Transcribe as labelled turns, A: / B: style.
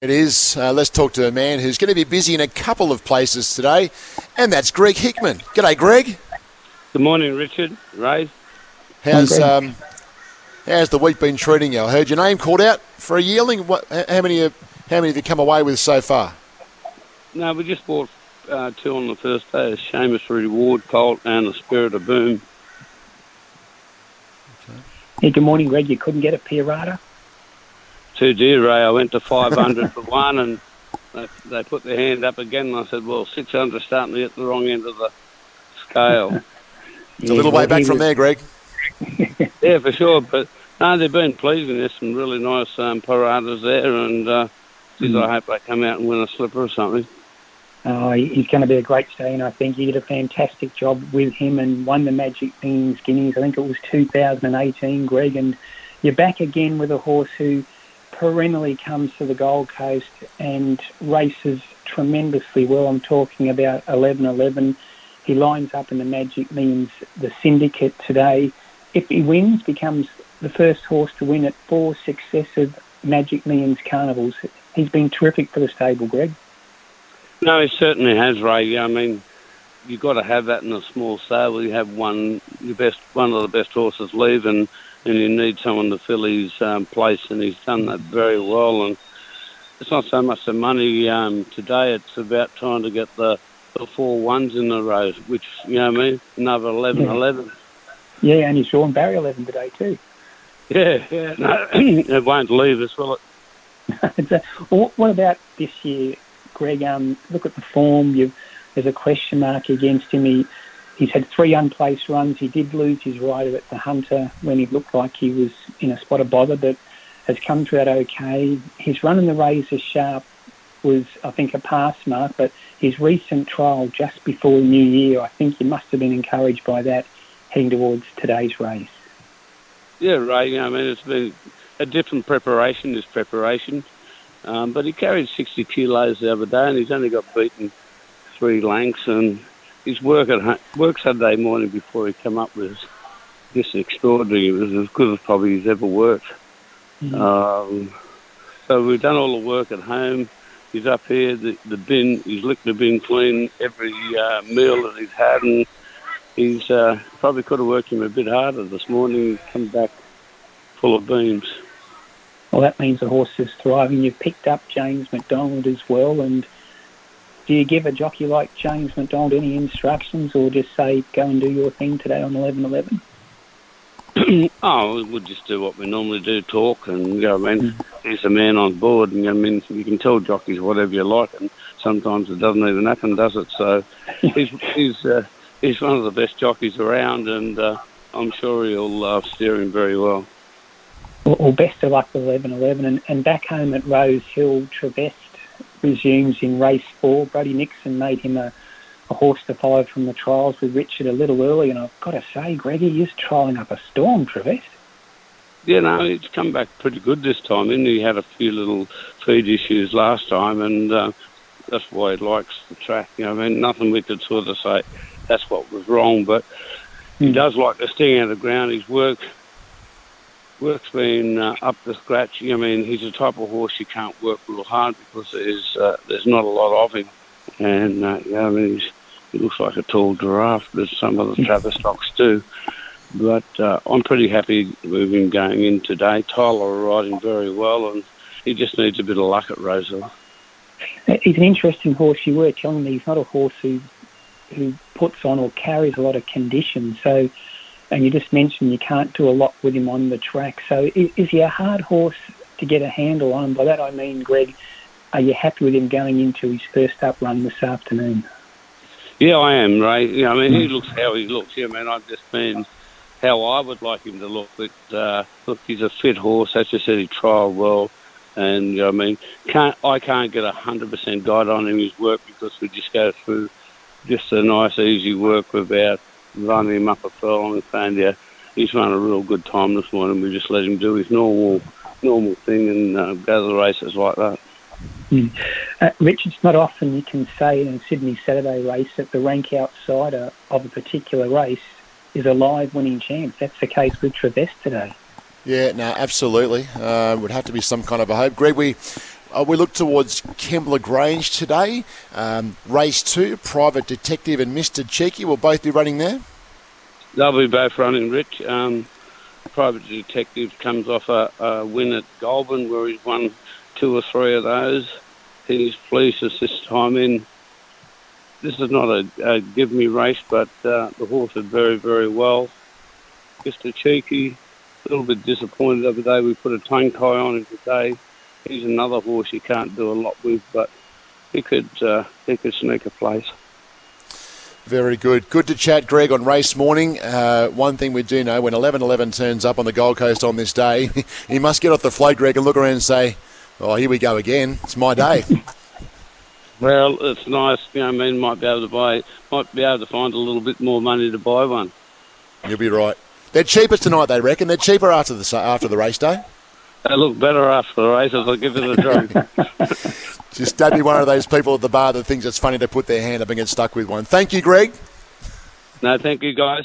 A: It is. Uh, let's talk to a man who's going to be busy in a couple of places today, and that's Greg Hickman. G'day, Greg.
B: Good morning, Richard. Ray.
A: How's um, how's the week been treating you? I heard your name called out for a yearling. What? How many? How many have you come away with so far?
B: No, we just bought uh, two on the first day: a Shamus Award Colt and a Spirit of Boom.
C: Hey, good morning, Greg. You couldn't get a Pierata?
B: Too dear, Ray. I went to 500 for one, and they, they put their hand up again, and I said, well, 600 starting to get the wrong end of the scale.
A: it's a little way back from there, Greg.
B: yeah, for sure. But no, they've been pleasing. There's some really nice um, Pieratas there, and uh, mm. I hope they come out and win a slipper or something.
C: Oh, he's going to be a great stallion. I think you did a fantastic job with him and won the Magic Beans Guineas. I think it was 2018, Greg, and you're back again with a horse who perennially comes to the Gold Coast and races tremendously well. I'm talking about 11-11. He lines up in the Magic Millions, the syndicate today. If he wins, becomes the first horse to win at four successive Magic Millions carnivals. He's been terrific for the stable, Greg.
B: No, he certainly has, Ray. I mean, you've got to have that in a small stable. You have one, your best, one of the best horses leave, and and you need someone to fill his um, place, and he's done that very well. And it's not so much the money um, today; it's about trying to get the, the four ones in the row, which you know what I mean, another 11,
C: yeah.
B: 11.
C: Yeah, and you saw him Barry eleven today too.
B: Yeah, yeah, no, it won't leave us, will
C: it? a, well, what about this year, Greg? Um, look at the form. You've, there's a question mark against him. He, He's had three unplaced runs. He did lose his rider at the Hunter when he looked like he was in a spot of bother, but has come through that okay. His run in the Razor Sharp was, I think, a pass mark, but his recent trial just before New Year, I think he must have been encouraged by that heading towards today's race.
B: Yeah, Ray. I mean, it's been a different preparation, this preparation. Um, but he carried 60 kilos the other day and he's only got beaten three lengths and his work at work Saturday morning before he came up was just extraordinary. It was as good as probably he's ever worked. Mm-hmm. Um, so we've done all the work at home. He's up here, the, the bin, he's licked the bin clean every uh, meal that he's had, and he's uh, probably could have worked him a bit harder this morning. He's come back full of beams.
C: Well, that means the horse is thriving. You've picked up James McDonald as well, and do you give a jockey like James McDonald any instructions or just say, go and do your thing today on 11
B: oh, we'll just do what we normally do, talk, and I mm. he's a man on board, and I mean, you can tell jockeys whatever you like, and sometimes it doesn't even happen, does it? So he's he's uh, he's one of the best jockeys around, and uh, I'm sure he'll uh, steer him very well.
C: well. Best of luck with 11-11, and, and back home at Rose Hill, Trevest resumes in race four. Brady Nixon made him a, a horse to follow from the trials with Richard a little early, and I've got to say, Greggy is trialling up a storm, Trevest.
B: Yeah, no, it's come back pretty good this time. And he had a few little feed issues last time, and uh, that's why he likes the track. You know, I mean, nothing we could sort of say that's what was wrong, but he hmm. does like to sting out of the ground. His work work's been uh, up to scratch. I mean, he's the type of horse you can't work real hard because there's uh, there's not a lot of him, and uh, yeah, I mean, he's, he looks like a tall giraffe, as some of the Travestocks do. But uh, I'm pretty happy with him going in today. Tyler riding very well, and he just needs a bit of luck at Roseville.
C: He's an interesting horse. You were telling me he's not a horse who who puts on or carries a lot of condition. So and you just mentioned you can't do a lot with him on the track. So is, is he a hard horse to get a handle on? By that I mean, Greg, are you happy with him going into his first up run this afternoon?
B: Yeah, I am, Ray. Yeah, I mean, he looks how he looks. Yeah, man, I've just been how I would like him to look. But uh, look, he's a fit horse. As you said, he trialled well. And you know, I mean, can't I can't get a hundred percent guide on him his work because we just go through just a nice, easy work without running him up a furlong and saying, yeah, he's run a real good time this morning. We just let him do his normal normal thing and uh, go to the races like that.
C: Mm. Uh, Rich, it's not often you can say in a Sydney Saturday race that the rank outsider of a particular race is a live winning chance. That's the case with Trevest today.
A: Yeah, no, absolutely. Uh, would have to be some kind of a hope. Greg, we uh, we look towards Kembla Grange today. Um, race two, Private Detective and Mr. Cheeky will both be running there.
B: They'll be both running, Rich. Um, Private Detective comes off a, a, win at Goulburn where he's won two or three of those. He's pleased us this time in. This is not a, a give me race, but uh, the horse did very, very well. Mr. Cheeky, a little bit disappointed the other day. We put a tongue tie on him today he's another horse you can't do a lot with, but he could uh, he could sneak a place.
A: Very good. Good to chat, Greg, on race morning. Uh, one thing we do know when 11 11 turns up on the Gold Coast on this day, he must get off the float, Greg, and look around and say, Oh, here we go again. It's my day.
B: well, it's nice. You know, I mean, might be able to buy, might be able to find a little bit more money to buy one.
A: You'll be right. They're cheaper tonight, they reckon. They're cheaper after the after the race day.
B: They look better after the race. I'll give it a drink.
A: Just don't be one of those people at the bar that thinks it's funny to put their hand up and get stuck with one. Thank you, Greg.
B: No, thank you, guys.